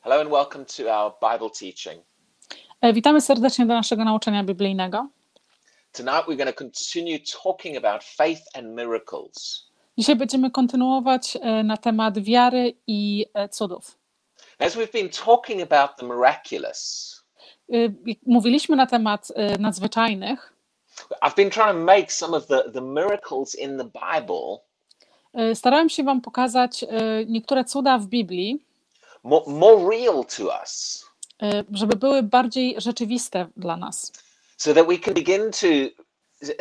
Hello and welcome to our Bible teaching. E, Witamy serdecznie do naszego nauczania biblijnego. Tonight we're going to continue talking about faith and miracles. Dzisiaj będziemy kontynuować e, na temat wiary i e, cudów. As we've been talking about the miraculous, Mówiliśmy na temat e, nadzwyczajnych. I've been trying to make some of the, the miracles in the Bible E, Starałem się Wam pokazać e, niektóre cuda w Biblii, more, more real to us e, żeby były bardziej rzeczywiste dla nas. so that we can begin to,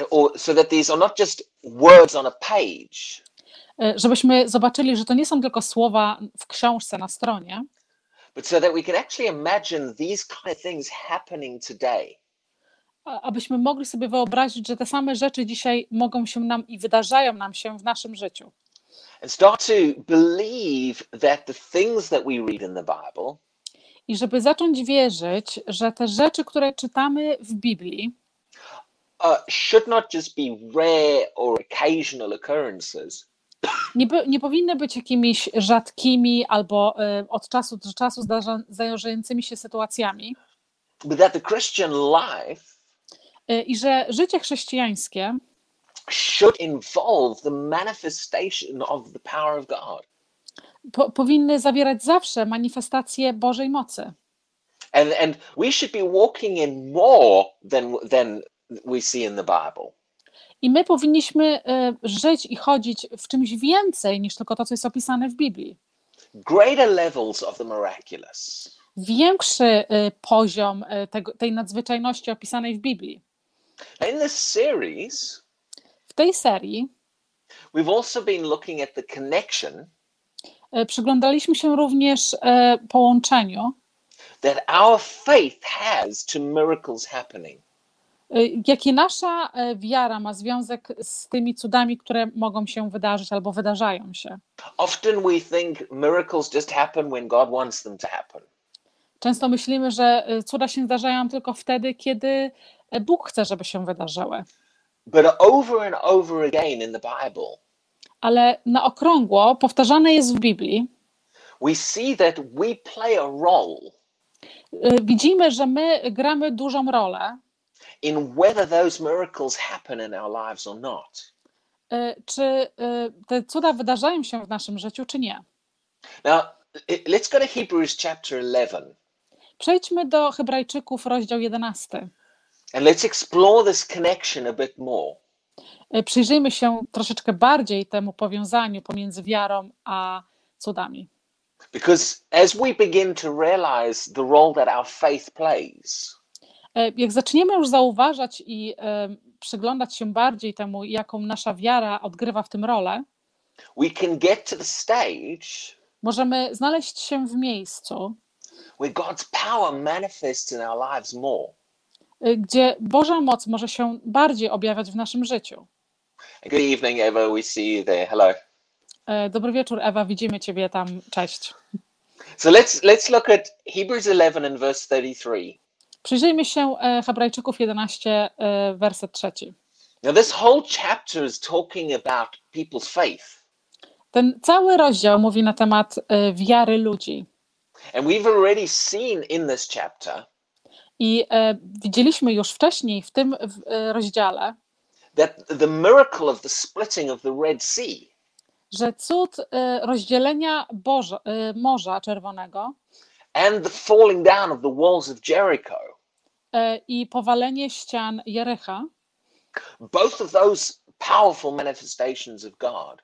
or so that these are not just words on a page, E, Żebyśmy zobaczyli, że to nie są tylko słowa w książce na stronie, but so that we can actually imagine these kind of things happening today. abyśmy mogli sobie wyobrazić, że te same rzeczy dzisiaj mogą się nam i wydarzają nam się w naszym życiu. And start to believe that the things that we read in the Bible I żeby zacząć wierzyć, że te rzeczy, które czytamy w Biblii, uh, should not just be rare or occasional occurrences, nie, nie powinny być jakimiś rzadkimi albo e, od czasu do czasu zdarza, zdarzającymi się sytuacjami, but that the Christian life e, i że życie chrześcijańskie should involve the manifestation of the power of God. po, powinny zawierać zawsze manifestacje Bożej mocy. And, and we should be walking in more than, than we see in the Bible. I my powinniśmy e, żyć i chodzić w czymś więcej niż tylko to, co jest opisane w Biblii. Greater levels of the miraculous. Większy e, poziom e, tego, tej nadzwyczajności opisanej w Biblii. In this series, tej serii we've also been looking at the connection e, przyglądaliśmy się również e, połączeniu, that our faith has to miracles happening. Y, Jakie nasza e, wiara ma związek z tymi cudami, które mogą się wydarzyć albo wydarzają się? Often we think miracles just happen when God wants them to happen. Często myślimy, że cuda się zdarzają tylko wtedy, kiedy e, Bóg chce, żeby się wydarzyły. But over and over again in the Bible, Ale na okrągło powtarzane jest w Biblii, we see that we play a role y, widzimy, że my gramy dużą rolę, in whether those miracles happen in our lives or not. y, czy y, te cuda wydarzają się w naszym życiu, czy nie. Now, let's go to Hebrews chapter 11 Przejdźmy do Hebrajczyków, rozdział 11. and let's explore this connection a bit more. Y, Przyjrzyjmy się troszeczkę bardziej temu powiązaniu pomiędzy wiarą a cudami. Because as we begin to realize the role that our faith plays, E, Jak zaczniemy już zauważać i e, przyglądać się bardziej temu, jaką nasza wiara odgrywa w tym rolę, we can get to the stage możemy znaleźć się w miejscu, where God's power manifests in our lives more. E, gdzie Boża moc może się bardziej objawiać w naszym życiu. Good evening, Eva. We see you there. Hello. E, Dobry wieczór, Ewa, widzimy Ciebie tam. Cześć. So let's let's look at Hebrews 11 and verse 33. Przyjrzyjmy się e, Hebrajczyków 11, e, werset trzeci. Now, this whole chapter is talking about people's faith. Ten cały rozdział mówi na temat wiary ludzi. And we've already seen in this chapter I e, widzieliśmy już wcześniej w tym w, e, rozdziale, Sea że cud e, rozdzielenia Boże, e, Morza Czerwonego and the falling down of the walls of Jericho, e, i powalenie ścian Jericha, both of those powerful manifestations of God.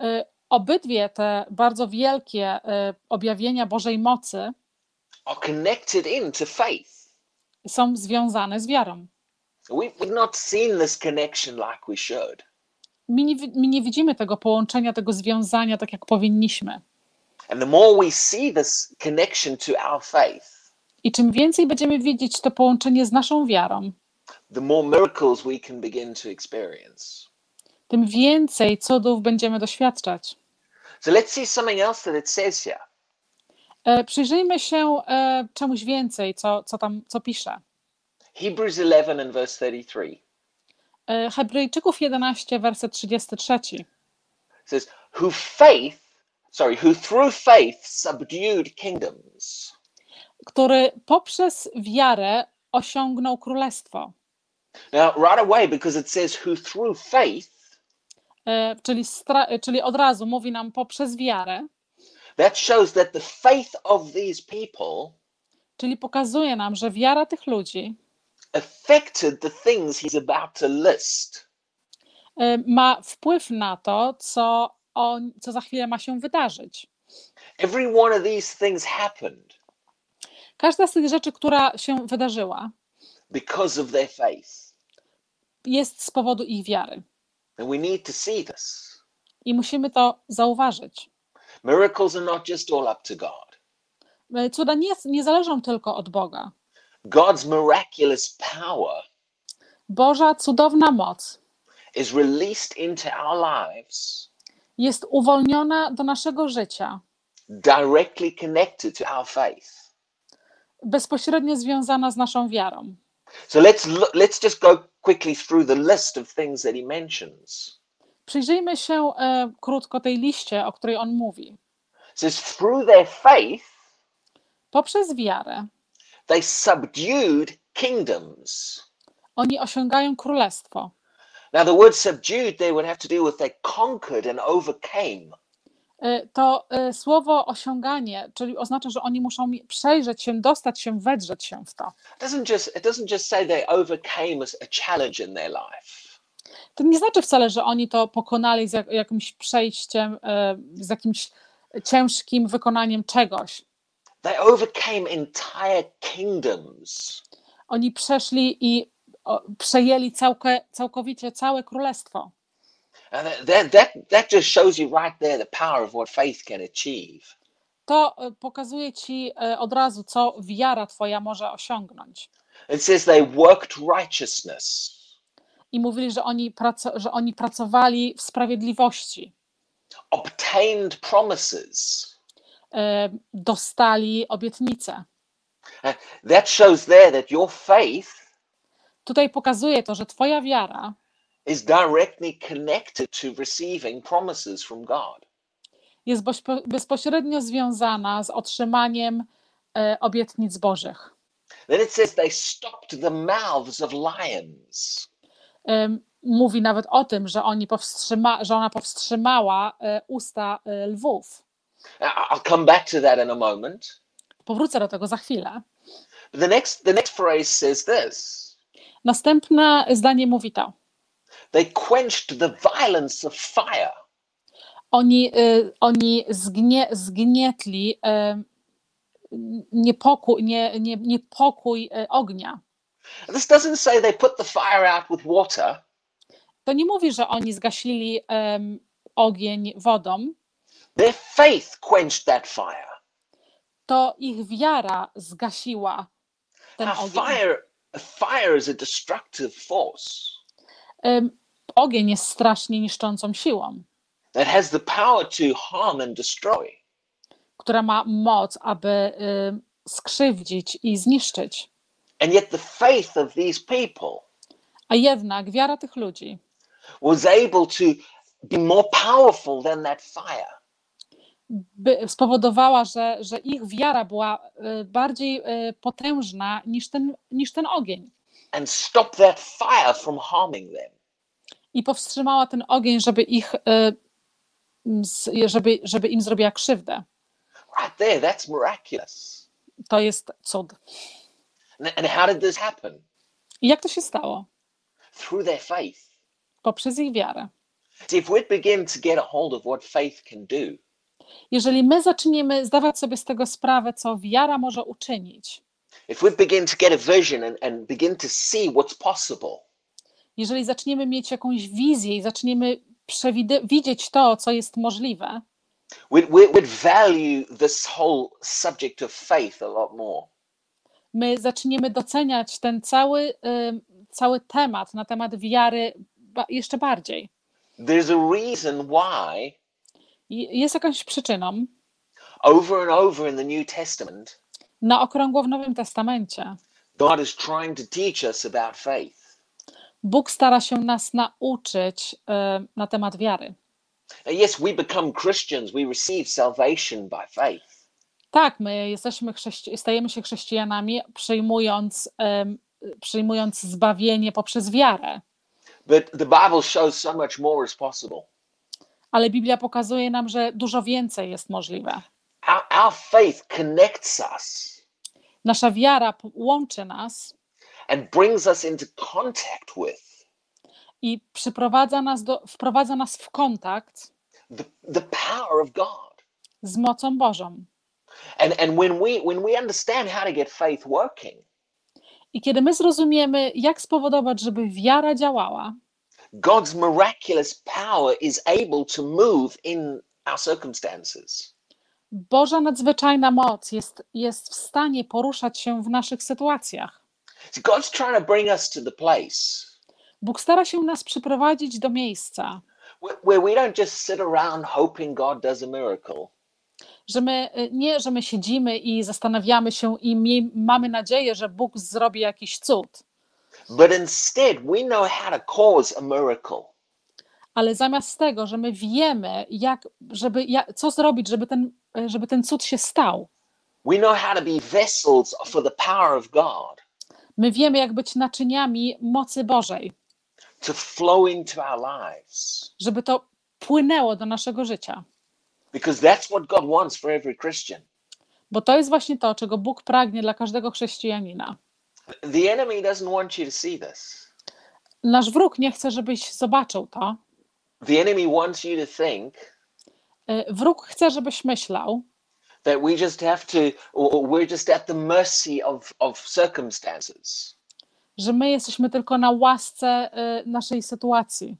E, obydwie te bardzo wielkie objawienia Bożej mocy are connected into faith. Są związane z wiarą. We- We've not seen this connection like we should. My nie, my nie widzimy tego połączenia, tego związania tak, jak powinniśmy. And the more we see this connection to our faith, I czym więcej będziemy widzieć to połączenie z naszą wiarą, the more miracles we can begin to experience. tym więcej cudów będziemy doświadczać. So let's see something else that it says here. E, Przyjrzyjmy się e, czemuś więcej, co, co tam co pisze. Hebrews 11 and verse 33 E, Hebrajczyków 11, werset 33. says, Who faith, sorry, who through faith subdued kingdoms który poprzez wiarę osiągnął królestwo. Now, right away, because it says who through faith, Czyli, czyli od razu mówi nam poprzez wiarę, that shows that the faith of these people czyli pokazuje nam, że wiara tych ludzi affected the things he's about to list. e, ma wpływ na to, co, on, co za chwilę ma się wydarzyć. Every one of these things happened Każda z tych rzeczy, która się wydarzyła, because of their faith. jest z powodu ich wiary. And we need to see this. I musimy to zauważyć. Miracles are not just all up to God. E, Cuda nie, nie zależą tylko od Boga. God's miraculous power Boża cudowna moc is released into our lives jest uwolniona do naszego życia, directly connected to our faith. bezpośrednio związana z naszą wiarą. So let's look, let's just go quickly through the list of things that he mentions. Przyjrzyjmy się e, krótko tej liście, o której on mówi. Says through their faith Poprzez wiarę they subdued kingdoms. oni osiągają królestwo. Now the word subdued there would have to do with they conquered and overcame. E, To e, słowo osiąganie, czyli oznacza, że oni muszą przejrzeć się, dostać się, wedrzeć się w to. It doesn't just it doesn't just say they overcame a challenge in their life. To nie znaczy wcale, że oni to pokonali z jak, jakimś przejściem, e, z jakimś ciężkim wykonaniem czegoś. They overcame entire kingdoms. Oni przeszli i przejęli całkę, całkowicie całe królestwo. And that, that that that just shows you right there the power of what faith can achieve. To e, pokazuje ci e, od razu, co wiara twoja może osiągnąć. It says they worked righteousness, I mówili, że oni, że oni pracowali w sprawiedliwości, obtained promises. e, dostali obietnice. Uh, That shows there that your faith Tutaj pokazuje to, że twoja wiara is directly connected to receiving promises from God. jest bezpo- bezpośrednio związana z otrzymaniem e, obietnic Bożych. Then it says they stopped the mouths of lions. Mówi nawet o tym, że, oni powstrzyma- że ona powstrzymała e, usta e, lwów. I'll come back to that in a moment. Powrócę do tego za chwilę. The next the next phrase says this. Następne zdanie mówi to. They quenched the violence of fire. Oni, y, oni zgnie, zgnietli em, niepokój, nie, nie, niepokój ognia. This doesn't say they put the fire out with water. To nie mówi, że oni zgasili em, ogień wodą, Their faith quenched that fire. to ich wiara zgasiła ten Now, ogień. fire, fire is a destructive force Em, Ogień jest strasznie niszczącą siłą, that has the power to harm and destroy. która ma moc, aby skrzywdzić i zniszczyć. And yet, the faith of these people A jednak wiara tych ludzi was able to be more powerful than that fire. by, spowodowała, że, że ich wiara była y, bardziej y, potężna niż ten, niż ten ogień. and stop that fire from harming them. I powstrzymała ten ogień, żeby ich, y, z- żeby, żeby im zrobiła krzywdę. Right there, that's miraculous. To jest cud. And, how did this happen? I jak to się stało? Through their faith. Poprzez ich wiarę. See, if we begin to get a hold of what faith can do, Jeżeli my zaczniemy zdawać sobie z tego sprawę, co wiara może uczynić, if we begin to get a vision and, and begin to see what's possible, jeżeli zaczniemy mieć jakąś wizję i zaczniemy widzieć to, co jest możliwe, we'd we'd value this whole subject of faith a lot more. My zaczniemy doceniać ten cały, cały temat na temat wiary jeszcze bardziej. There's a reason why, Jest jakąś przyczyną over and over in the New Testament, na okrągło w Nowym Testamencie. God is trying to teach us about faith. Bóg stara się nas nauczyć y, na temat wiary. Yes, we become Christians, we receive salvation by faith. Tak, my jesteśmy chrześci- stajemy się chrześcijanami, przyjmując, em, przyjmując zbawienie poprzez wiarę. But the Bible shows so much more is possible. Ale Biblia pokazuje nam, że dużo więcej jest możliwe. Our, our faith connects us Nasza wiara łączy nas and brings us into contact with i przyprowadza nas do, wprowadza nas w kontakt the, the power of God. z mocą Bożą. And, and when, we, when we understand how to get faith working, I kiedy my zrozumiemy, jak spowodować, żeby wiara działała, God's miraculous power is able to move in our circumstances. Boża nadzwyczajna moc jest, jest w stanie poruszać się w naszych sytuacjach. God's trying to bring us to the place Bóg stara się nas przyprowadzić do miejsca, where we don't just sit around hoping God does a miracle, że my y, nie, że my siedzimy i zastanawiamy się i mie- mamy nadzieję, że Bóg zrobi jakiś cud, but instead we know how to cause a miracle. ale zamiast tego, że my wiemy, jak, żeby, jak, co zrobić, żeby ten, żeby ten cud się stał. We know how to be vessels for the power of God My wiemy, jak być naczyniami mocy Bożej, to flow into our lives żeby to płynęło do naszego życia. Because that's what God wants for every Christian. Bo to jest właśnie to, czego Bóg pragnie dla każdego chrześcijanina. The enemy doesn't want you to see this. Nasz wróg nie chce, żebyś zobaczył to. The enemy wants you to think Y, Wróg chce, żebyś myślał, that we just have to, or we're just at the mercy of, of circumstances. że my jesteśmy tylko na łasce y, naszej sytuacji,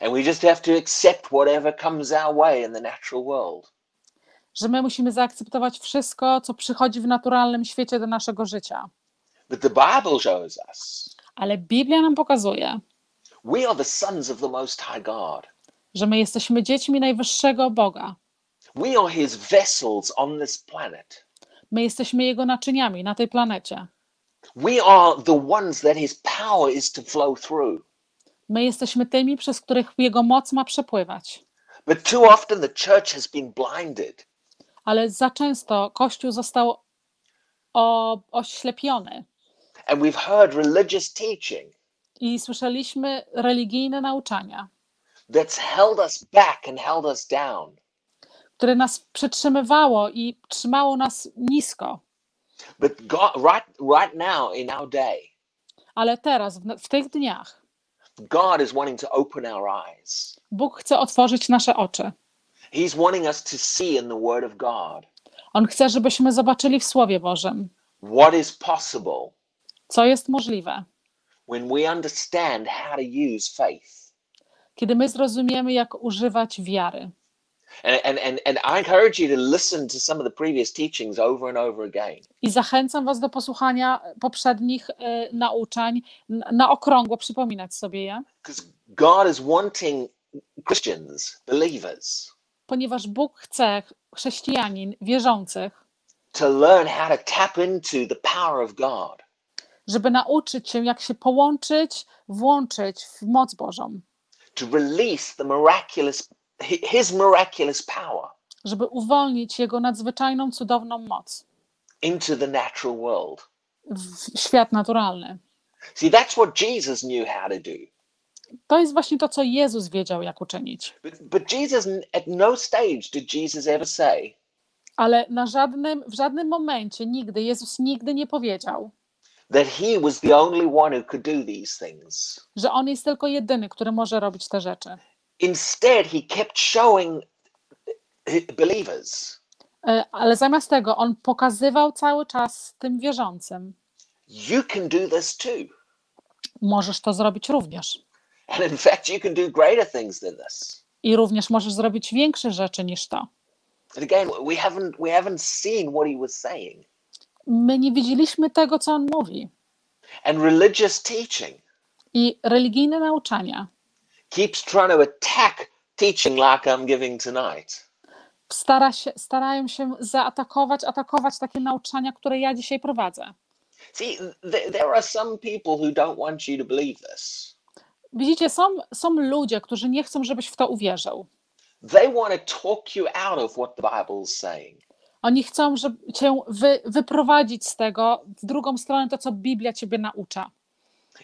And we just have to accept whatever comes our way in the natural world. że my musimy zaakceptować wszystko, co przychodzi w naturalnym świecie do naszego życia. But the Bible shows us Ale Biblia nam pokazuje, we are the sons of the Most High God. że my jesteśmy dziećmi najwyższego Boga. We are His vessels on this planet. My jesteśmy Jego naczyniami na tej planecie. We are the ones that His power is to flow through. My jesteśmy tymi, przez których Jego moc ma przepływać. But too often the church has been blinded. Ale za często Kościół został o, oślepiony And we've heard religious teaching i słyszeliśmy religijne nauczania, that's held us back and held us down. które nas przytrzymywało i trzymało nas nisko. But God, right, right now in our day, Ale teraz, w, w tych dniach, God is wanting to open our eyes. Bóg chce otworzyć nasze oczy. He's wanting us to see in the Word of God On chce, żebyśmy zobaczyli w Słowie Bożym, what is possible co jest możliwe, when we understand how to use faith. kiedy my zrozumiemy, jak używać wiary. And, and, and, I encourage you to listen to some of the previous teachings over and over again. I zachęcam Was do posłuchania poprzednich e, nauczań, n- na okrągło przypominać sobie je, Because God is wanting Christians, believers, ponieważ Bóg chce chrześcijanin, wierzących, to learn how to tap into the power of God. żeby nauczyć się, jak się połączyć, włączyć w moc Bożą, to release the miraculous his miraculous power żeby uwolnić Jego nadzwyczajną, cudowną moc into the natural world. w świat naturalny. See, that's what Jesus knew how to do. To jest właśnie to, co Jezus wiedział, jak uczynić. But, but Jesus, at no stage did Jesus ever say, Ale na żadnym, w żadnym momencie, nigdy, Jezus nigdy nie powiedział, that he was the only one who could do these things. że On jest tylko jedyny, który może robić te rzeczy. Instead, he kept showing believers, E, Ale zamiast tego On pokazywał cały czas tym wierzącym, you can do this too. możesz to zrobić również. And in fact, you can do greater things than this. I również możesz zrobić większe rzeczy niż to. And again, we haven't we haven't seen what he was saying. My nie widzieliśmy tego, co On mówi. And religious teaching I religijne nauczania keeps trying to attack teaching like I'm giving tonight. stara się, starają się zaatakować, atakować takie nauczania, które ja dzisiaj prowadzę. See, th- there are some people who don't want you to believe this. Widzicie, są, są ludzie, którzy nie chcą, żebyś w to uwierzył. They want to talk you out of what the Bible is saying. Oni chcą, żeby cię wy, wyprowadzić z tego w drugą stronę, to co Biblia ciebie naucza.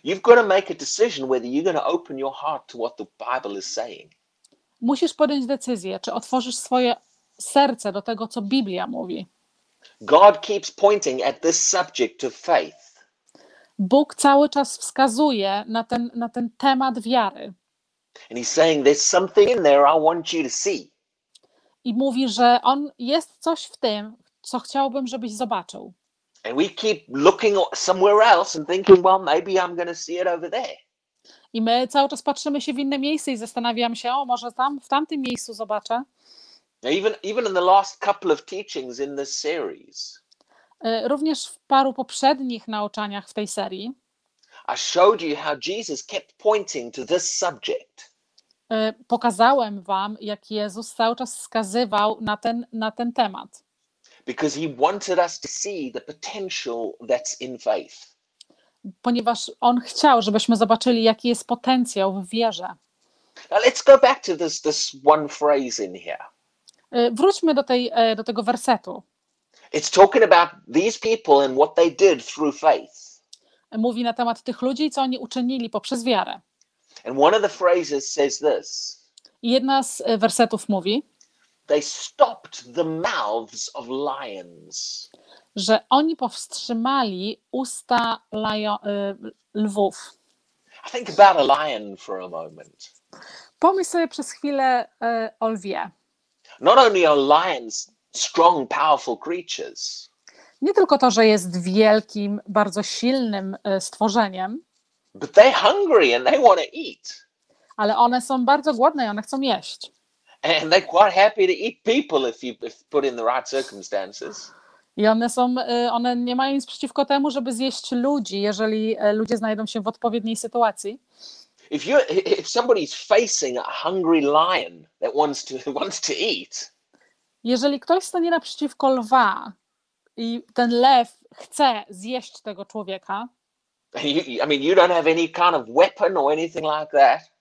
You've got to make a decision whether you're going to open your heart to what the Bible is saying. Musisz podjąć decyzję, czy otworzysz swoje serce do tego, co Biblia mówi. God keeps pointing at this subject of faith. Bóg cały czas wskazuje na ten, na ten temat wiary And he's saying there's something in there I want you to see. i mówi, że on jest coś w tym, co chciałbym, żebyś zobaczył. And we keep looking somewhere else and thinking, well, maybe I'm going to see it over there. I my cały czas patrzymy się w inne miejsce i zastanawiam się, o może tam, w tamtym miejscu zobaczę. Even, even in the last couple of teachings in this series, Y, Również w paru poprzednich nauczaniach w tej serii I showed you how Jesus kept pointing to this subject. y, pokazałem wam, jak Jezus cały czas wskazywał na ten, na ten temat, because he wanted us to see the potential that's in faith. ponieważ On chciał, żebyśmy zobaczyli, jaki jest potencjał w wierze. Now let's go back to this this one phrase in here. Y, Wróćmy do, tej, e, do tego wersetu. It's talking about these people and what they did through faith. Mówi na temat tych ludzi, co oni uczynili poprzez wiarę. And one of the phrases says this. I jedna z e, wersetów mówi, They stopped the mouths of lions. że oni powstrzymali usta lajo, y, lwów. I think about a lion for a moment. Pomyśl sobie przez chwilę e, o lwie. Not only are lions strong, powerful creatures, Nie tylko to, że jest wielkim, bardzo silnym e, stworzeniem, but they're hungry and they want to eat. ale one są bardzo głodne i one chcą jeść. And they're quite happy to eat people if you if put in the right circumstances. I one są, e, one nie mają nic przeciwko temu, żeby zjeść ludzi, jeżeli e, ludzie znajdą się w odpowiedniej sytuacji. If you if somebody's facing a hungry lion that wants to wants to eat, Jeżeli ktoś stanie naprzeciwko lwa i ten lew chce zjeść tego człowieka, you, I mean you don't have any kind of weapon or anything like that.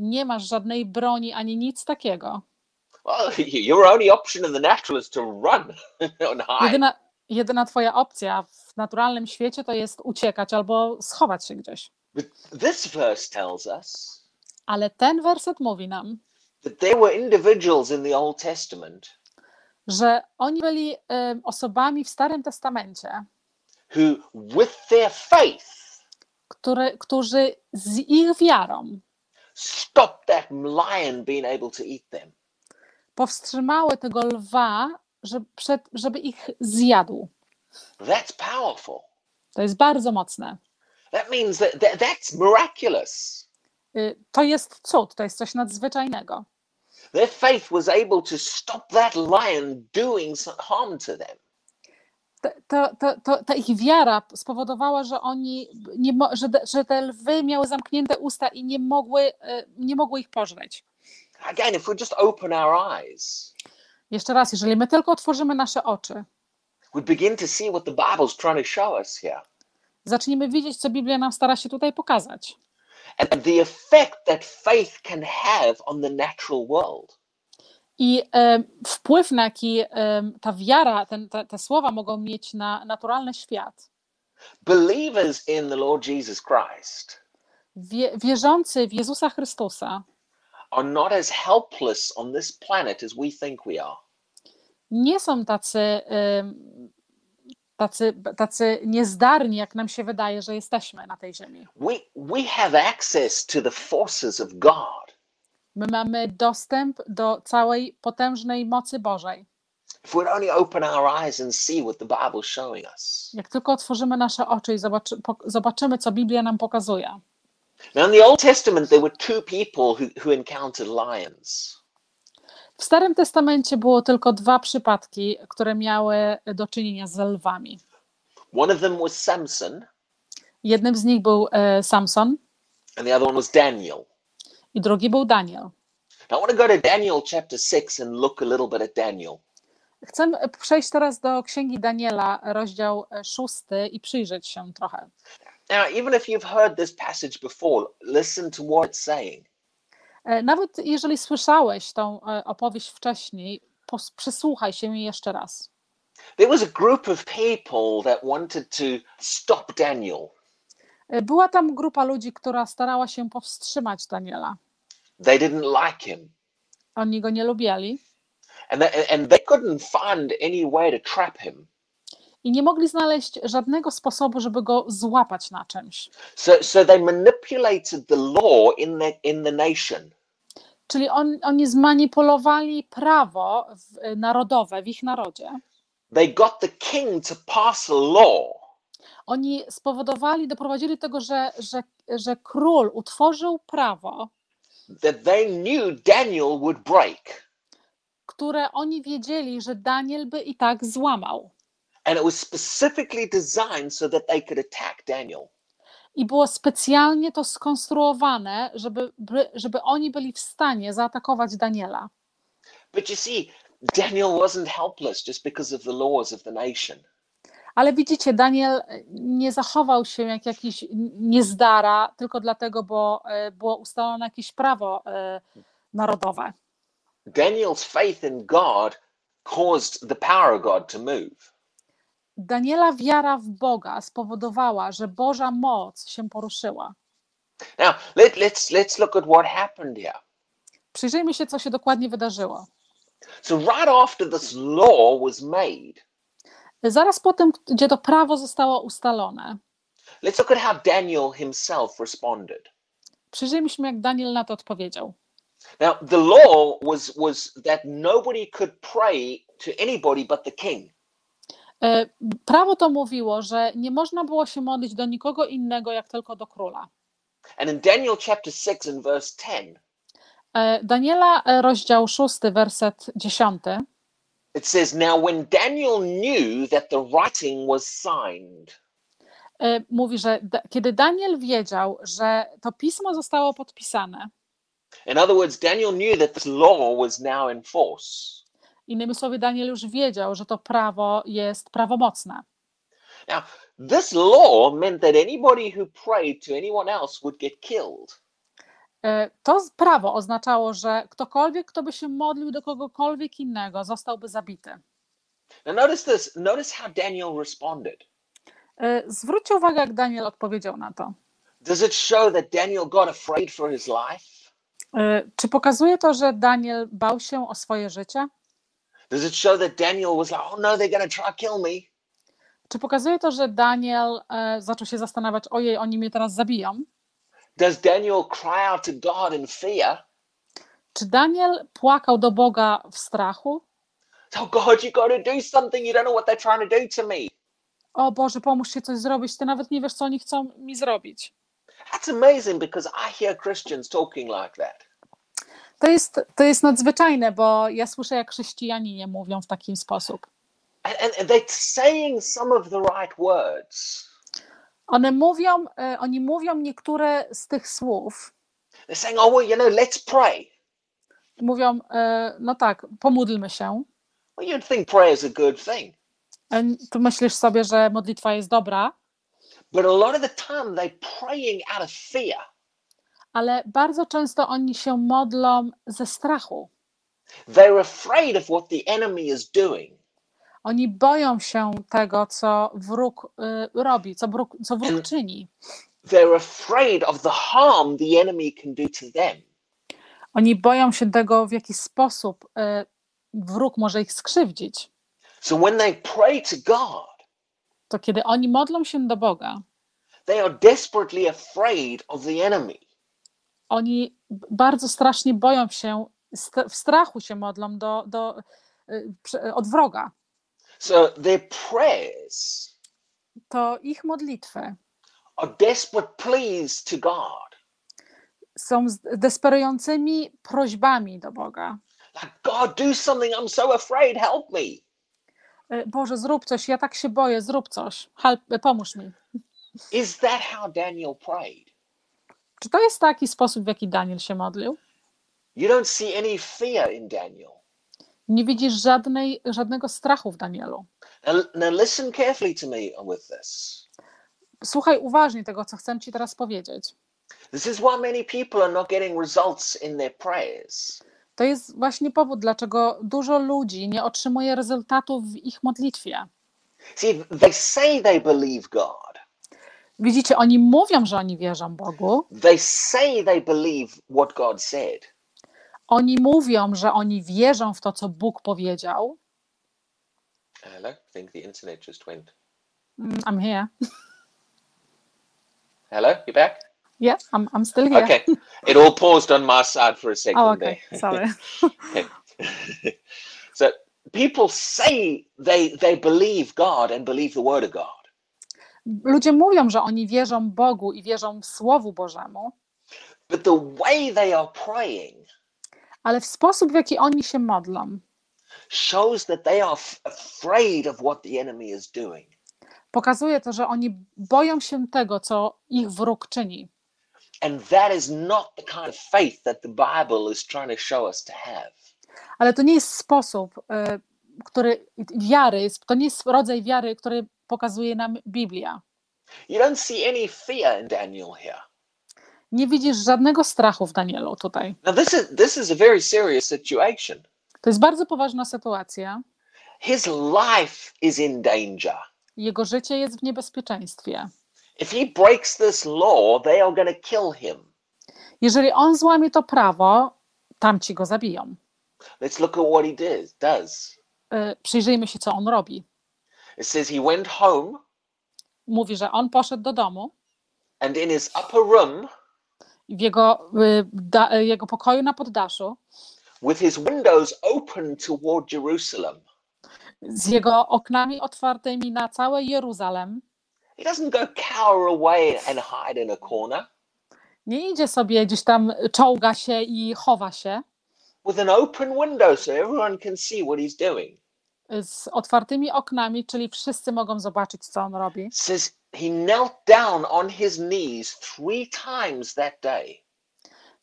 Nie masz żadnej broni ani nic takiego. Well, your only option in the natural is to run and hide. Jedyna, jedyna twoja opcja w naturalnym świecie to jest uciekać albo schować się gdzieś. But this verse tells us Ale ten werset mówi nam, that there were individuals in the Old Testament że oni byli em, osobami w Starym Testamencie, who, with their faith, które, którzy z ich wiarą stopped that lion being able to eat them. powstrzymały tego lwa, żeby, przed, żeby ich zjadł. That's powerful. To jest bardzo mocne. That means that, that that's miraculous. Y, To jest cud, to jest coś nadzwyczajnego. Their faith was able to stop that lion doing harm to them. To, to, to, to, ta ich wiara spowodowała, że oni, nie, że, te- że te lwy miały zamknięte usta i nie mogły, y, nie mogły ich pożreć. Again, if we just open our eyes, Jeszcze raz, jeżeli my tylko otworzymy nasze oczy, we begin to see what the Bible's trying to show us here. zaczniemy widzieć, co Biblia nam stara się tutaj pokazać. And the effect that faith can have on the natural world. I em, wpływ, na jaki em, ta wiara, ten, te, te słowa mogą mieć na naturalny świat. Believers in the Lord Jesus Christ Wie, wierzący w Jezusa Chrystusa nie są tacy, em, tacy, tacy niezdarni, jak nam się wydaje, że jesteśmy na tej ziemi. We, we have access to the forces of God. My mamy dostęp do całej potężnej mocy Bożej. Jak tylko otworzymy nasze oczy i zobaczy, po, zobaczymy, co Biblia nam pokazuje. Now, in the Old Testament, there were two people who, who encountered lions. W Starym Testamencie było tylko dwa przypadki, które miały do czynienia z lwami. One of them was Samson, Jednym z nich był e, Samson and the other one was Daniel. I drugi był Daniel. Now, I want to go to Daniel chapter 6 and look a little bit at Daniel. Chcę przejść teraz do Księgi Daniela, rozdział e, szósty i przyjrzeć się trochę. Now, even if you've heard this passage before, listen to what it's saying. E, Nawet jeżeli słyszałeś tą e, opowieść wcześniej, przysłuchaj się mi jeszcze raz. There was a group of people that wanted to stop Daniel. Y, Była tam grupa ludzi, która starała się powstrzymać Daniela. They didn't like him. Oni go nie lubiali And they, and they couldn't find any way to trap him. i nie mogli znaleźć żadnego sposobu, żeby go złapać na czymś. So, so they manipulated the law in the, in the nation. Czyli on, oni zmanipulowali prawo w, narodowe w ich narodzie. They got the king to pass a law Oni spowodowali, doprowadzili do tego, że, że, że król utworzył prawo, that they knew Daniel would break. które oni wiedzieli, że Daniel by i tak złamał. And it was specifically designed so that they could attack Daniel. I było specjalnie to skonstruowane, żeby, by- żeby oni byli w stanie zaatakować Daniela. But you see, Daniel wasn't helpless just because of the laws of the nation. Ale widzicie, Daniel nie zachował się jak jakiś niezdara, tylko dlatego, bo e, było ustalone jakieś prawo e, narodowe. Daniel's faith in God caused the power of God to move. Daniela wiara w Boga spowodowała, że Boża moc się poruszyła. Now, let, let's let's look at what happened here. Przyjrzyjmy się, co się dokładnie wydarzyło. So right after this law was made, Zaraz po tym, gdzie to prawo zostało ustalone, let's look at how Daniel himself responded. przyjrzyjmy jak Daniel na to odpowiedział. Now, the law was was that nobody could pray to anybody but the king. E, Prawo to mówiło, że nie można było się modlić do nikogo innego, jak tylko do króla. And in Daniel chapter 6 and verse 10, E, Daniela, e, rozdział 6, werset 10. it says, Now when Daniel knew that the writing was signed, e, mówi, że da, kiedy Daniel wiedział, że to pismo zostało podpisane, in other words, Daniel knew that this law was now in force. innymi słowy, Daniel już wiedział, że to prawo jest prawomocne. Now, this law meant that anybody who prayed to anyone else would get killed. E, To prawo oznaczało, że ktokolwiek, kto by się modlił do kogokolwiek innego, zostałby zabity. Now, notice this. Notice how Daniel responded. E, Zwróćcie uwagę, jak Daniel odpowiedział na to. Does it show that Daniel got afraid for his life? E, Czy pokazuje to, że Daniel bał się o swoje życie? Does it show that Daniel was like, oh no, they're going to try kill me? Czy pokazuje to, że Daniel zaczął się zastanawiać, ojej, oni mnie teraz zabiją? Does Daniel cry out to God in fear? Czy Daniel płakał do Boga w strachu? Oh God, you got to do something. You don't know what they're trying to do to me. O Boże, pomóż się coś zrobić, ty nawet nie wiesz, co oni chcą mi zrobić. That's amazing because I hear Christians talking like that. To jest, to jest nadzwyczajne, bo ja słyszę, jak chrześcijanie mówią w taki sposób. And, and, and they're saying some of the right words. One mówią, e, oni mówią niektóre z tych słów, They're saying, oh, well, you know, let's pray. mówią, e, no tak, pomódlmy się. Well, you'd think prayer is a good thing. E, Tu myślisz sobie, że modlitwa jest dobra, But a lot of the time they're praying out of fear. ale bardzo często oni się modlą ze strachu. They're afraid of what the enemy is doing. Oni boją się tego, co wróg y, robi, co wróg, co wróg czyni. They're afraid of the harm the enemy can do to them. Oni boją się tego, w jaki sposób y, wróg może ich skrzywdzić. So when they pray to God, To kiedy oni modlą się do Boga, they are desperately afraid of the enemy. oni bardzo strasznie boją się, w strachu się modlą do, do, y, od wroga. So their prayers To ich modlitwy are desperate pleas to God. są desperującymi prośbami do Boga. Like, God, do something. I'm so afraid. Help me. Y, Boże, zrób coś, ja tak się boję, zrób coś, Help, pomóż mi. Is that how Daniel prayed? Czy to jest taki sposób, w jaki Daniel się modlił? You don't see any fear in Daniel. Nie widzisz żadnej, żadnego strachu w Danielu. Now, now listen carefully to me with this. Słuchaj uważnie tego, co chcę Ci teraz powiedzieć. This is why many people are not getting results in their prayers. To jest właśnie powód, dlaczego dużo ludzi nie otrzymuje rezultatów w ich modlitwie. See, they say they believe God. Widzicie, oni mówią, że oni wierzą Bogu, They say they believe what God said. Oni mówią, że oni wierzą w to, co Bóg powiedział. Hello, I think the internet just went. Mm, I'm here. Hello, you back? Yeah, I'm, I'm still here. Okay. It all paused on my side for a second Oh, okay. there. Sorry. Okay. so people say they they believe God and believe the word of God. Ludzie mówią, że oni wierzą Bogu i wierzą Słowu Bożemu, But the way they are praying ale w sposób, w jaki oni się modlą, shows that they are f- afraid of what the enemy is doing. pokazuje to, że oni boją się tego, co ich wróg czyni. And that is not the kind of faith that the Bible is trying to show us to have. Ale to nie jest sposób, y, który wiary, jest- to nie jest rodzaj wiary, który pokazuje nam Biblia. You don't see any fear in Daniel here. Nie widzisz żadnego strachu w Danielu tutaj. Now this is this is a very serious situation. To jest bardzo poważna sytuacja. His life is in danger. Jego życie jest w niebezpieczeństwie. If he breaks this law, they are going to kill him. Jeżeli on złamie to prawo, tamci go zabiją. Let's look at what he does. Does Y, Przyjrzyjmy się, co on robi. it says he went home Mówi, że on poszedł do domu and in his upper room w jego, y, da, y, jego pokoju na poddaszu, with his windows open toward Jerusalem. z jego oknami otwartymi na całe Jeruzalem, He doesn't go cower away and hide in a corner. nie idzie sobie gdzieś tam, czołga się i chowa się With an open window so everyone can see what he's doing. z otwartymi oknami, czyli wszyscy mogą zobaczyć, co on robi. Says he knelt down on his knees three times that day.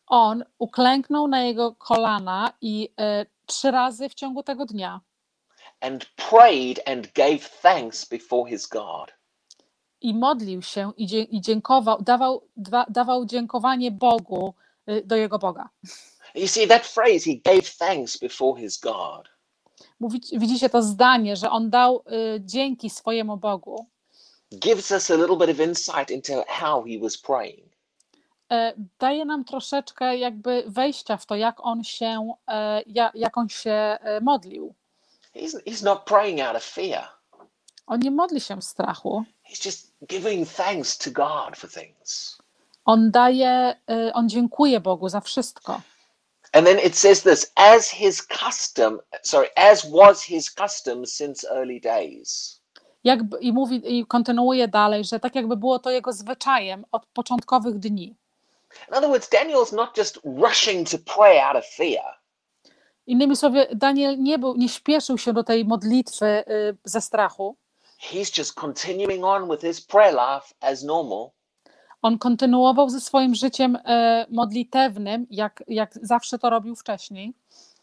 On uklęknął na jego kolana i y, trzy razy w ciągu tego dnia and prayed and gave thanks before his God. i modlił się i, dzie, i dziękował, dawał, dwa, dawał dziękowanie Bogu y, do jego Boga. You see that phrase, he gave thanks before his God. Mówi, widzicie to zdanie, że on dał y, dzięki swojemu Bogu. Gives us a little bit of insight into how he was praying. E, daje nam troszeczkę jakby wejścia w to, jak on się, e, ja, jak on się e, modlił. He's, he's not praying out of fear. On nie modli się w strachu. He's just giving thanks to God for things. On daje, on dziękuje Bogu za wszystko. And then it says this as his custom, sorry, as was his custom since early days. Jakby, I mówi, i kontynuuje dalej, że tak jakby było to jego zwyczajem od początkowych dni. In other words, Daniel's not just rushing to pray out of fear. Innymi słowy, Daniel nie, był, nie śpieszył się do tej modlitwy y, ze strachu. He's just continuing on with his prayer life as normal. On kontynuował ze swoim życiem e, modlitewnym, jak, jak zawsze to robił wcześniej,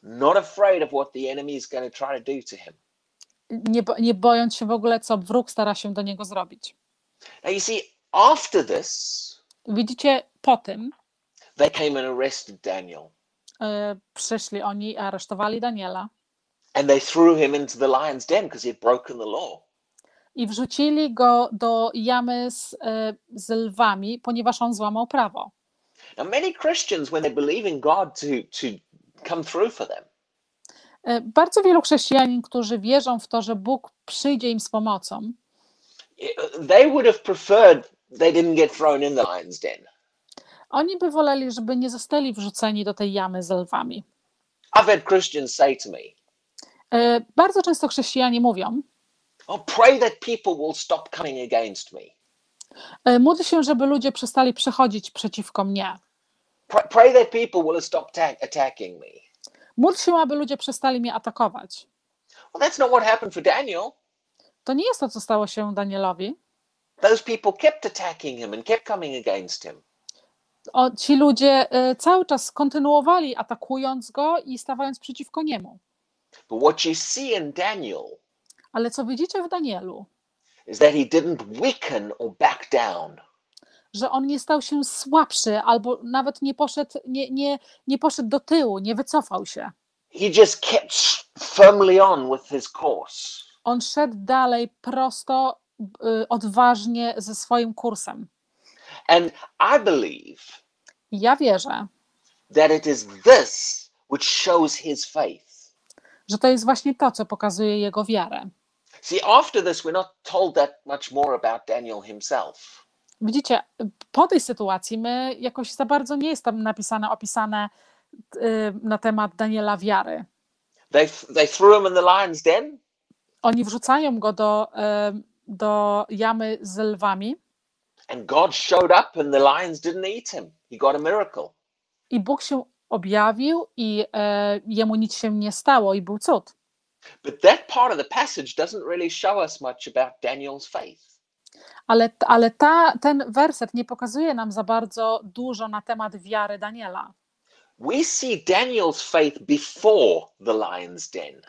not afraid of what the enemy is going to try to do to him. Nie, nie bojąc się w ogóle, co wróg stara się do niego zrobić. Now, you see, after this, Widzicie, po tym they came and arrested Daniel e, przyszli oni i aresztowali Daniela and they threw him into the lion's den because he had broken the law. i wrzucili go do jamy z, e, z lwami, ponieważ on złamał prawo. Now, many Christians, when they believe in God to, to come through for them, Bardzo wielu chrześcijanin, którzy wierzą w to, że Bóg przyjdzie im z pomocą, they would have preferred they didn't get thrown in the lion's den. oni by woleli, żeby nie zostali wrzuceni do tej jamy z lwami. I've had Christians say to me, E, Bardzo często chrześcijanie mówią, Oh, pray that people will stop coming against me. e, módl się, żeby ludzie przestali przechodzić przeciwko mnie. Pray, that people will stop ta- attacking me. Módl się, aby ludzie przestali mnie atakować. Well, that's not what happened for Daniel. To nie jest to, co stało się Danielowi. Those people kept attacking him and kept coming against him. O, ci ludzie e, cały czas kontynuowali atakując go i stawając przeciwko niemu. But what you see in Daniel Ale co widzicie w Danielu, is that he didn't weaken or back down. Że on nie stał się słabszy, albo nawet nie poszedł, nie, nie, nie poszedł do tyłu, nie wycofał się. He just kept firmly on with his course. On szedł dalej prosto, y, odważnie ze swoim kursem. And I believe ja wierzę, that it is this which shows his faith. że to jest właśnie to, co pokazuje jego wiarę. See, after this, we're not told that much more about Daniel himself. Widzicie, po tej sytuacji my jakoś za bardzo nie jest tam napisane, opisane y, na temat Daniela wiary. They, they threw him in the lion's den, Oni wrzucają go do, y, do jamy z lwami and God showed up, and the lions didn't eat him. He got a miracle. i Bóg się objawił i y, jemu nic się nie stało i był cud. But that part of the passage doesn't really show us much about Daniel's faith. Ale, ale ta, ten werset nie pokazuje nam za bardzo dużo na temat wiary Daniela. We see Daniel's faith before the lion's den.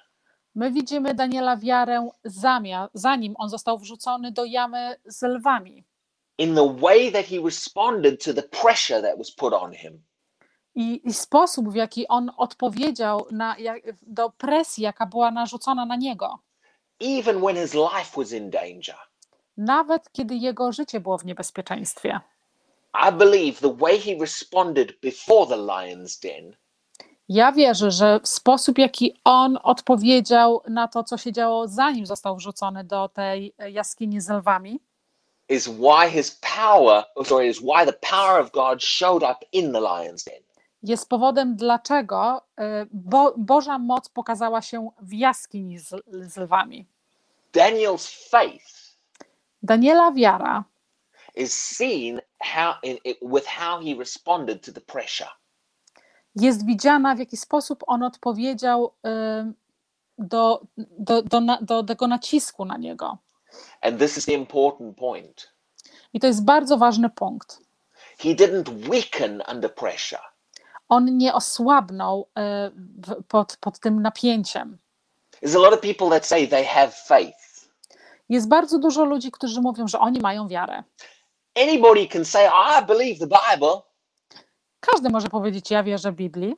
My widzimy Daniela wiarę zamia, zanim on został wrzucony do jamy z lwami. in the way that he responded to the pressure that was put on him. I, i sposób, w jaki on odpowiedział na, jak, do presji, jaka była narzucona na niego, even when his life was in danger. Nawet kiedy jego życie było w niebezpieczeństwie. I believe the way he responded before the lion's den Ja wierzę, że sposób, jaki on odpowiedział na to, co się działo, zanim został wrzucony do tej jaskini z lwami, is why his power, or sorry, is why the power of God showed up in the lion's den. jest powodem, dlaczego y, Bo, Boża moc pokazała się w jaskini z, z lwami. Daniel's faith Daniela wiara is seen how with how he responded to the pressure. jest widziana, w jaki sposób on odpowiedział do, do, do, do tego nacisku na niego. And this is the important point. I to jest bardzo ważny punkt. He didn't weaken under pressure. On nie osłabnął y, pod, pod tym napięciem. There's a lot of people that say they have faith. Jest bardzo dużo ludzi, którzy mówią, że oni mają wiarę. Anybody can say, I believe the Bible, Każdy może powiedzieć, ja wierzę w Biblii,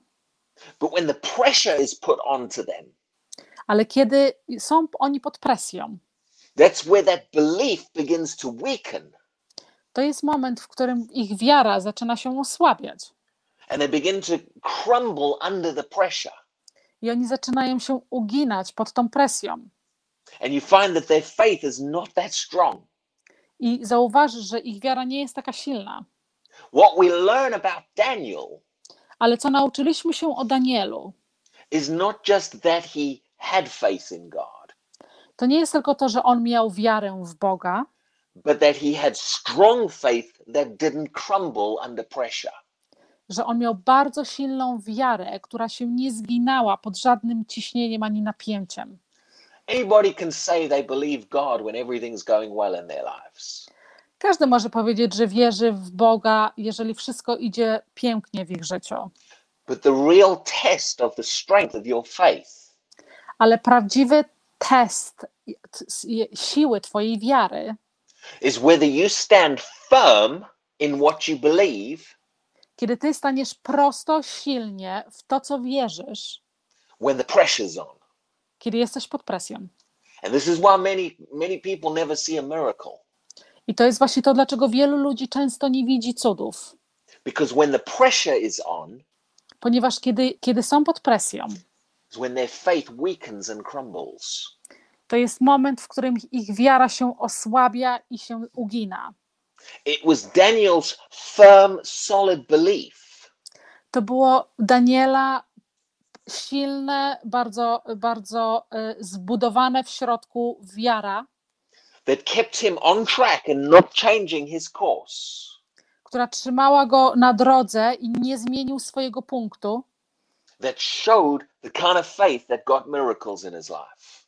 but when the pressure is put onto them, ale kiedy są oni pod presją, that's where that belief begins to weaken to jest moment, w którym ich wiara zaczyna się osłabiać. and they begin to crumble under the pressure. I oni zaczynają się uginać pod tą presją. And you find that their faith is not that strong. I zauważysz, że ich wiara nie jest taka silna. What we learn about Daniel Ale co nauczyliśmy się o Danielu, is not just that he had faith in God, to nie jest tylko to, że on miał wiarę w Boga, but that he had strong faith that didn't crumble under pressure. że on miał bardzo silną wiarę, która się nie zginęła pod żadnym ciśnieniem ani napięciem. Anybody can say they believe God when everything's going well in their lives. Każdy może powiedzieć, że wierzy w Boga, jeżeli wszystko idzie pięknie w ich życiu. But the real test of the strength of your faith Ale prawdziwy test siły Twojej wiary is whether you stand firm in what you believe kiedy Ty staniesz prosto, silnie w to, co wierzysz, when the pressure's on. Kiedy jesteś pod presją. And this is why many many people never see a miracle I to jest właśnie to, dlaczego wielu ludzi często nie widzi cudów. because when the pressure is on Ponieważ kiedy, kiedy są pod presją, is when their faith weakens and crumbles. to jest moment, w którym ich wiara się osłabia i się ugina. It was Daniel's firm, solid belief To było Daniela silne, bardzo, bardzo y, zbudowane w środku wiara, that kept him on track and not changing his course. która trzymała go na drodze i nie zmienił swojego punktu, That showed the kind of faith that got miracles in his life.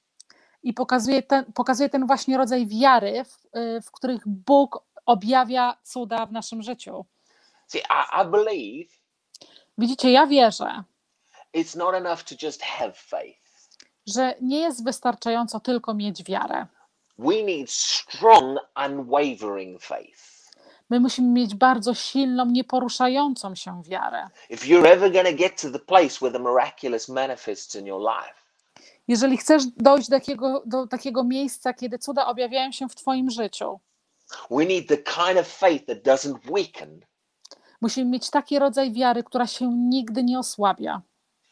i pokazuje ten, pokazuje ten właśnie rodzaj wiary, w, y, w których Bóg objawia cuda w naszym życiu. See, I, I believe Widzicie, ja wierzę, it's not enough to just have faith. że nie jest wystarczająco tylko mieć wiarę. We need strong, unwavering faith. My musimy mieć bardzo silną, nieporuszającą się wiarę. Jeżeli chcesz dojść do takiego, do takiego miejsca, kiedy cuda objawiają się w Twoim życiu, kind of musimy mieć taki rodzaj wiary, która się nigdy nie osłabia.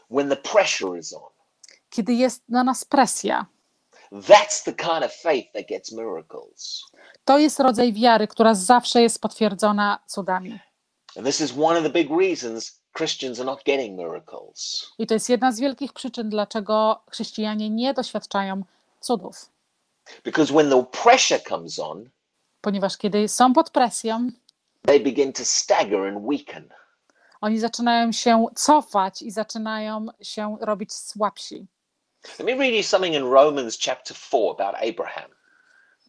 When the pressure is on. Kiedy jest na nas presja, That's the kind of faith that gets miracles. to jest rodzaj wiary, która zawsze jest potwierdzona cudami. And this is one of the big reasons Christians are not getting miracles. I to jest jedna z wielkich przyczyn, dlaczego chrześcijanie nie doświadczają cudów. Because when the pressure comes on, Ponieważ kiedy są pod presją, they begin to stagger and weaken. Oni zaczynają się cofać i zaczynają się robić słabsi. Let me read you something in Romans chapter 4 about Abraham.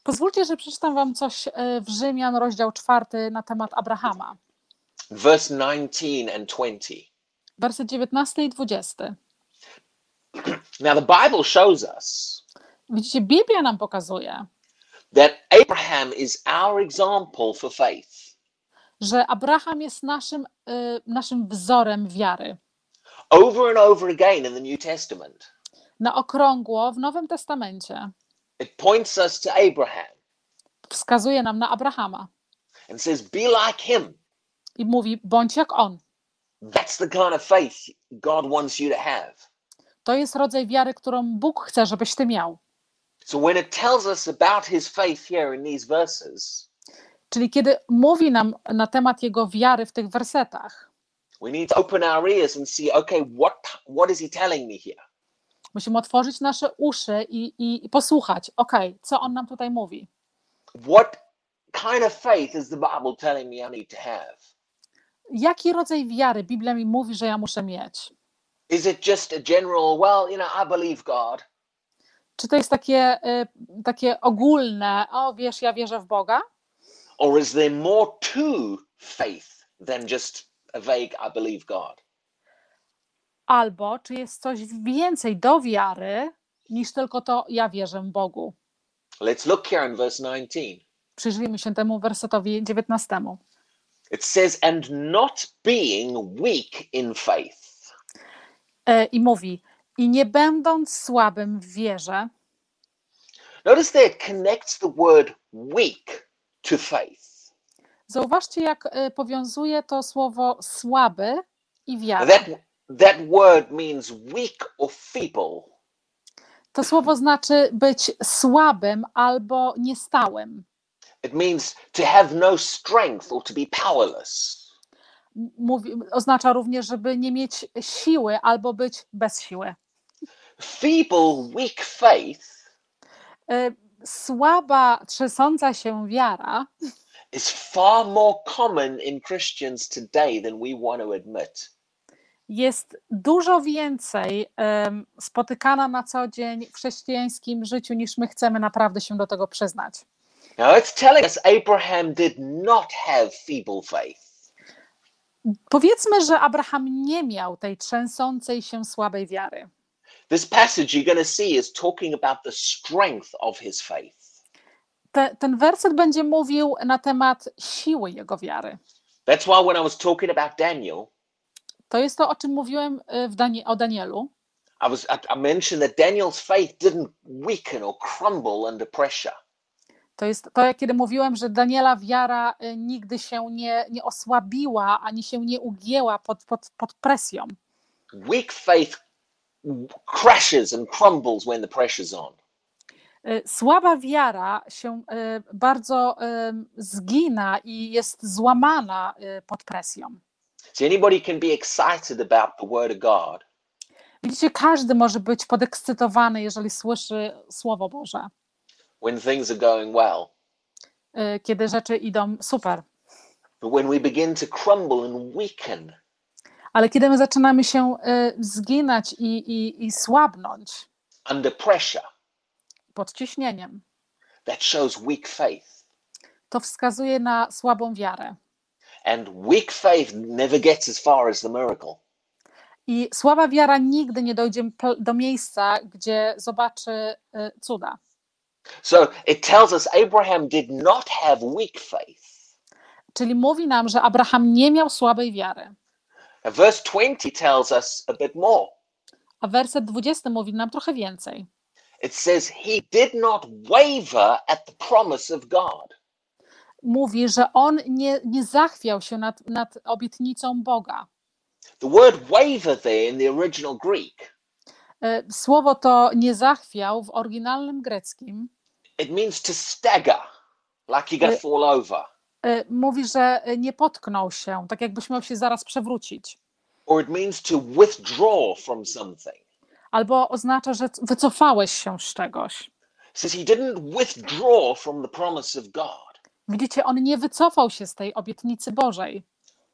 Pozwólcie, że przeczytam wam coś e, w Rzymian, rozdział czwarty na temat Abrahama. Verse 19 and 20. Werset 19 i 20. Now, the Bible shows us Widzicie, Biblia nam pokazuje, that Abraham is our example for faith. Że Abraham jest naszym, e, naszym wzorem wiary. Over and over again in the New Testament, Na okrągło w Nowym Testamencie it points us to Abraham wskazuje nam na Abrahama and says, Be like him. i mówi: bądź jak on. That's the kind of faith God wants you to have. To jest rodzaj wiary, którą Bóg chce, żebyś ty miał. So when it tells us about his faith here in these verses, Czyli kiedy mówi nam na temat jego wiary w tych wersetach, we need to open our ears and see, okay, what what is he telling me here? musimy otworzyć nasze uszy i, i, i posłuchać, okej, co on nam tutaj mówi. What kind of faith is the Bible telling me I need to have? Jaki rodzaj wiary Biblia mi mówi, że ja muszę mieć? Is it just a general, well, you know, I believe God? Czy to jest takie, y, takie ogólne, o wiesz, ja wierzę w Boga? Or is there more to faith than just a vague, I believe God? Albo czy jest coś więcej do wiary niż tylko to ja wierzę w Bogu? Let's look here in verse 19. Przyjrzyjmy się temu wersetowi 19. It says, and not being weak in faith. E, I mówi, i nie będąc słabym w wierze, Notice there it connects the word weak to faith. zauważcie, jak e, powiązuje to słowo słaby i wiara. That, that word means weak or feeble. To słowo znaczy być słabym albo niestałym. It means to have no strength or to be powerless. Mówi, oznacza również, żeby nie mieć siły albo być bez siły. Feeble, weak faith E, Słaba, trzęsąca się wiara is far more common in Christians today than we want to admit. jest dużo więcej em, spotykana na co dzień w chrześcijańskim życiu, niż my chcemy naprawdę się do tego przyznać. Now it's telling us Abraham did not have feeble faith. Powiedzmy, że Abraham nie miał tej trzęsącej się słabej wiary. This passage you're going to see is talking about the strength of his faith. Te, ten werset będzie mówił na temat siły jego wiary. That's why when I was talking about Daniel, To jest to, o czym mówiłem y, w Danie, o Danielu. I was I, I mentioned that Daniel's faith didn't weaken or crumble under pressure. To jest to, kiedy mówiłem, że Daniela wiara y, nigdy się nie, nie osłabiła, ani się nie ugięła pod, pod, pod presją. Weak faith crashes and crumbles when the pressure's on. Y, Słaba wiara się y, bardzo y, zgina i jest złamana pod presją. See, anybody can be excited about the word of God, Widzicie, każdy może być podekscytowany, jeżeli słyszy Słowo Boże, when things are going well. kiedy rzeczy idą super. But when we begin to crumble and weaken, Ale kiedy my zaczynamy się y, zginać i, i, i słabnąć under pressure, pod ciśnieniem, that shows weak faith. to wskazuje na słabą wiarę. And weak faith never gets as far as the miracle. I słaba wiara nigdy nie dojdzie do miejsca, gdzie zobaczy y, cuda. So it tells us Abraham did not have weak faith. Czyli mówi nam, że Abraham nie miał słabej wiary. Verse 20 tells us a bit more. A werset 20 mówi nam trochę więcej. It says, He did not waver at the promise of God. Mówi, że on nie, nie zachwiał się nad, nad obietnicą Boga. The word waver there in the original Greek, E, Słowo to nie zachwiał w oryginalnym greckim. it means to stagger, like you're going Y- to fall over, e, Mówi, że nie potknął się, tak jakbyś miał się zaraz przewrócić. or it means to withdraw from something. Albo oznacza, że wycofałeś się z czegoś. Says he didn't withdraw from the promise of God, Widzicie, on nie wycofał się z tej obietnicy Bożej,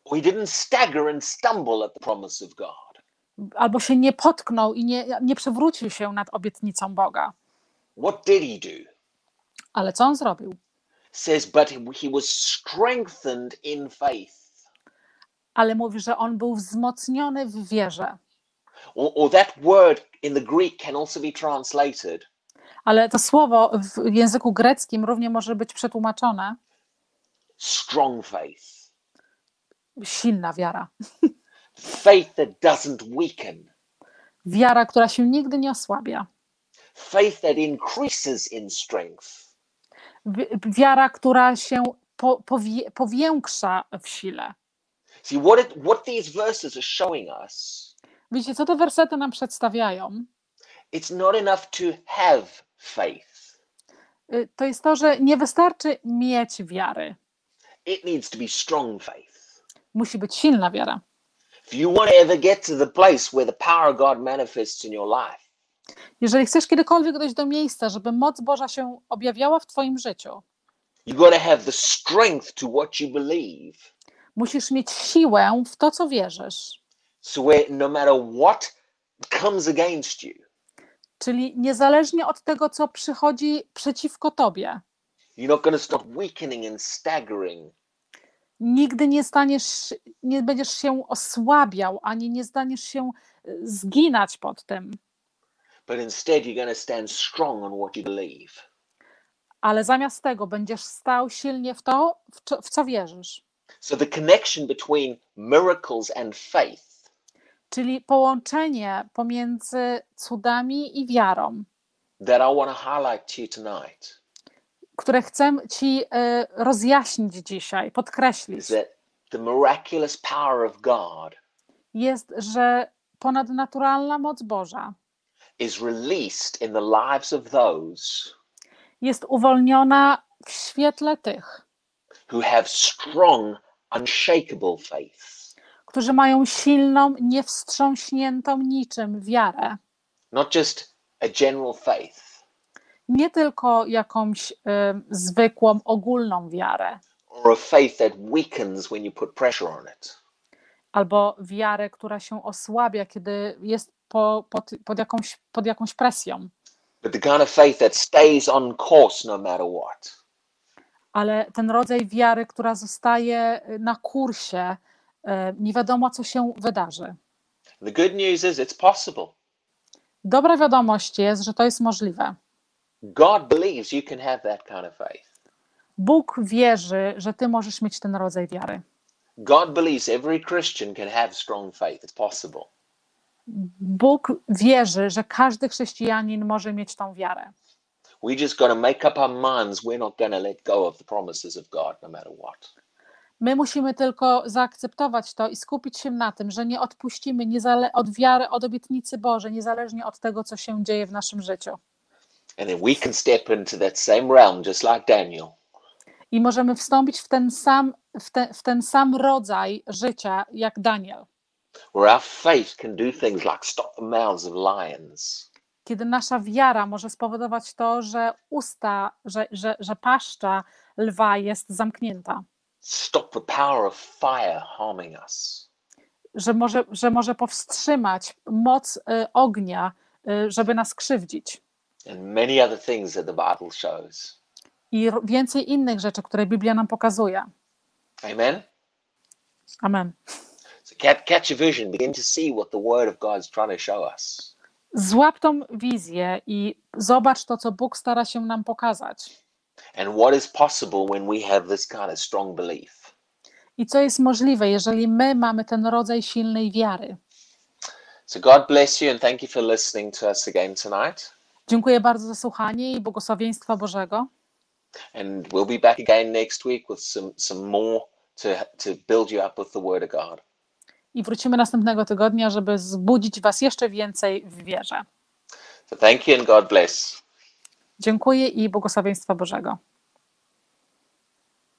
or he didn't stagger and stumble at the promise of God. albo się nie potknął i nie, nie przewrócił się nad obietnicą Boga. What did he do? Ale co on zrobił? Says, but he was strengthened in faith. Ale mówi, że on był wzmocniony w wierze. Or, or that word in the Greek can also be translated Ale to słowo w języku greckim równie może być przetłumaczone strong faith, silna wiara. faith that doesn't weaken, Wiara, która się nigdy nie osłabia. faith that increases in strength. Wi- Wiara, która się po, powie, powiększa w sile. See, what, it, what these verses are showing us, Widzicie, co te wersety nam przedstawiają? it's not enough to have faith. Y, To jest to, że nie wystarczy mieć wiary. It needs to be strong faith. Musi być silna wiara. If you want to ever get to the place where the power of God manifests in your life, Jeżeli chcesz kiedykolwiek dojść do miejsca, żeby moc Boża się objawiała w Twoim życiu, you've got to have the strength to what you believe. musisz mieć siłę w to, co wierzysz. So where no matter what comes against you, Czyli niezależnie od tego, co przychodzi przeciwko Tobie, you're not going to stop weakening and staggering. nigdy nie staniesz, nie będziesz się osłabiał, ani nie staniesz się y, zginać pod tym, but instead you're going to stand strong on what you believe. ale zamiast tego będziesz stał silnie w to, w co, w co wierzysz. So the connection between miracles and faith Czyli połączenie pomiędzy cudami i wiarą, that I want to highlight to you tonight które chcę Ci y, rozjaśnić dzisiaj, podkreślić, is that the miraculous power of God jest, że ponadnaturalna moc Boża is released in the lives of those jest uwolniona w świetle tych, who have strong, unshakable faith. którzy mają silną, niewstrząśniętą niczym wiarę. Not just a general faith, Nie tylko jakąś y, zwykłą, ogólną wiarę, or a faith that weakens when you put pressure on it, albo wiarę, która się osłabia, kiedy jest po, pod, pod, jakąś, pod jakąś presją, but the kind of faith that stays on course no matter what. ale ten rodzaj wiary, która zostaje na kursie, y, nie wiadomo, co się wydarzy. The good news is it's possible. Dobra wiadomość jest, że to jest możliwe. God believes you can have that kind of faith. Bóg wierzy, że ty możesz mieć ten rodzaj wiary. God believes every Christian can have strong faith. It's possible. Bóg wierzy, że każdy chrześcijanin może mieć tą wiarę. We just got to make up our minds we're not going to let go of the promises of God no matter what. My musimy tylko zaakceptować to i skupić się na tym, że nie odpuścimy niezale- od wiary, od obietnicy Bożej, niezależnie od tego, co się dzieje w naszym życiu. And then we can step into that same realm just like Daniel. I możemy wstąpić w ten sam, w te, w ten sam rodzaj życia jak Daniel, where our faith can do things like stop the mouths of lions, kiedy nasza wiara może spowodować to, że usta, że, że, że paszcza lwa jest zamknięta, stop the power of fire harming us, że może, że może powstrzymać moc y, ognia, y, żeby nas krzywdzić. and many other things that the Bible shows. I więcej innych rzeczy, które Biblia nam pokazuje. Amen. Amen. Catch a vision, begin to see what the Word of God is trying to show us. Złap tą wizję i zobacz to, co Bóg stara się nam pokazać. and what is possible when we have this kind of strong belief. i co jest możliwe, jeżeli my mamy ten rodzaj silnej wiary. So God bless you and thank you for listening to us again tonight. Dziękuję bardzo za słuchanie i błogosławieństwa Bożego. And we'll be back again next week with some some more to to build you up with the word of God. I wrócimy następnego tygodnia, żeby zbudzić Was jeszcze więcej w wierze. So thank you and God bless. Dziękuję i błogosławieństwa Bożego.